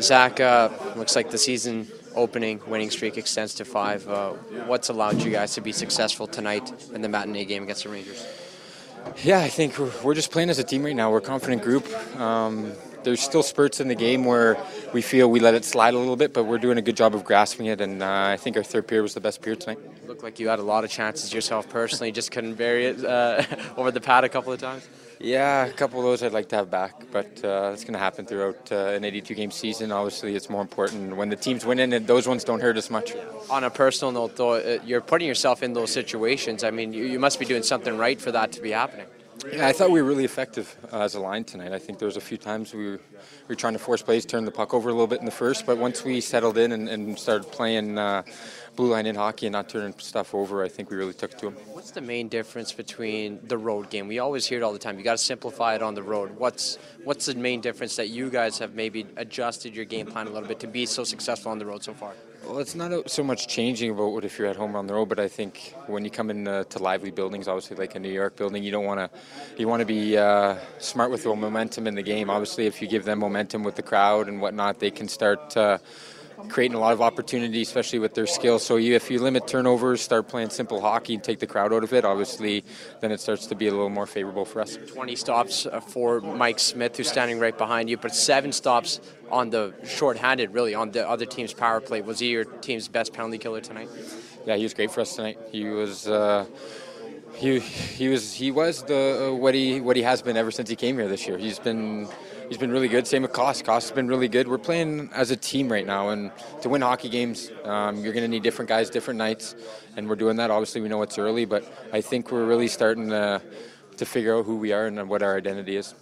Zach, uh, looks like the season opening winning streak extends to five. Uh, what's allowed you guys to be successful tonight in the matinee game against the Rangers? Yeah, I think we're, we're just playing as a team right now. We're a confident group. Um, there's still spurts in the game where we feel we let it slide a little bit, but we're doing a good job of grasping it. And uh, I think our third period was the best period tonight. Looked like you had a lot of chances yourself personally, just couldn't bury it uh, over the pad a couple of times. Yeah, a couple of those I'd like to have back, but uh, it's going to happen throughout uh, an 82 game season. Obviously, it's more important when the team's winning, and those ones don't hurt as much. On a personal note, though, uh, you're putting yourself in those situations. I mean, you, you must be doing something right for that to be happening. Yeah, I thought we were really effective uh, as a line tonight. I think there was a few times we were, we were trying to force plays, turn the puck over a little bit in the first, but once we settled in and, and started playing uh, blue line in hockey and not turning stuff over, I think we really took to them. What's the main difference between the road game? We always hear it all the time. You got to simplify it on the road. What's what's the main difference that you guys have maybe adjusted your game plan a little bit to be so successful on the road so far? Well, it's not so much changing about what if you're at home or on the road, but I think when you come into lively buildings, obviously like a New York building, you don't want to, you want to be uh, smart with the momentum in the game. Obviously, if you give them momentum with the crowd and whatnot, they can start. Uh, creating a lot of opportunity, especially with their skills. So you, if you limit turnovers, start playing simple hockey, and take the crowd out of it, obviously, then it starts to be a little more favorable for us. 20 stops uh, for Mike Smith, who's standing right behind you, but seven stops on the shorthanded, really, on the other team's power play. Was he your team's best penalty killer tonight? Yeah, he was great for us tonight. He was. Uh, he, he was he was the uh, what he what he has been ever since he came here this year. He's been he's been really good. Same with Koss. Koss has been really good. We're playing as a team right now, and to win hockey games, um, you're going to need different guys, different nights, and we're doing that. Obviously, we know it's early, but I think we're really starting to to figure out who we are and what our identity is.